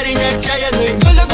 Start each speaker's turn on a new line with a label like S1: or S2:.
S1: Gözlerine çayını? Gülü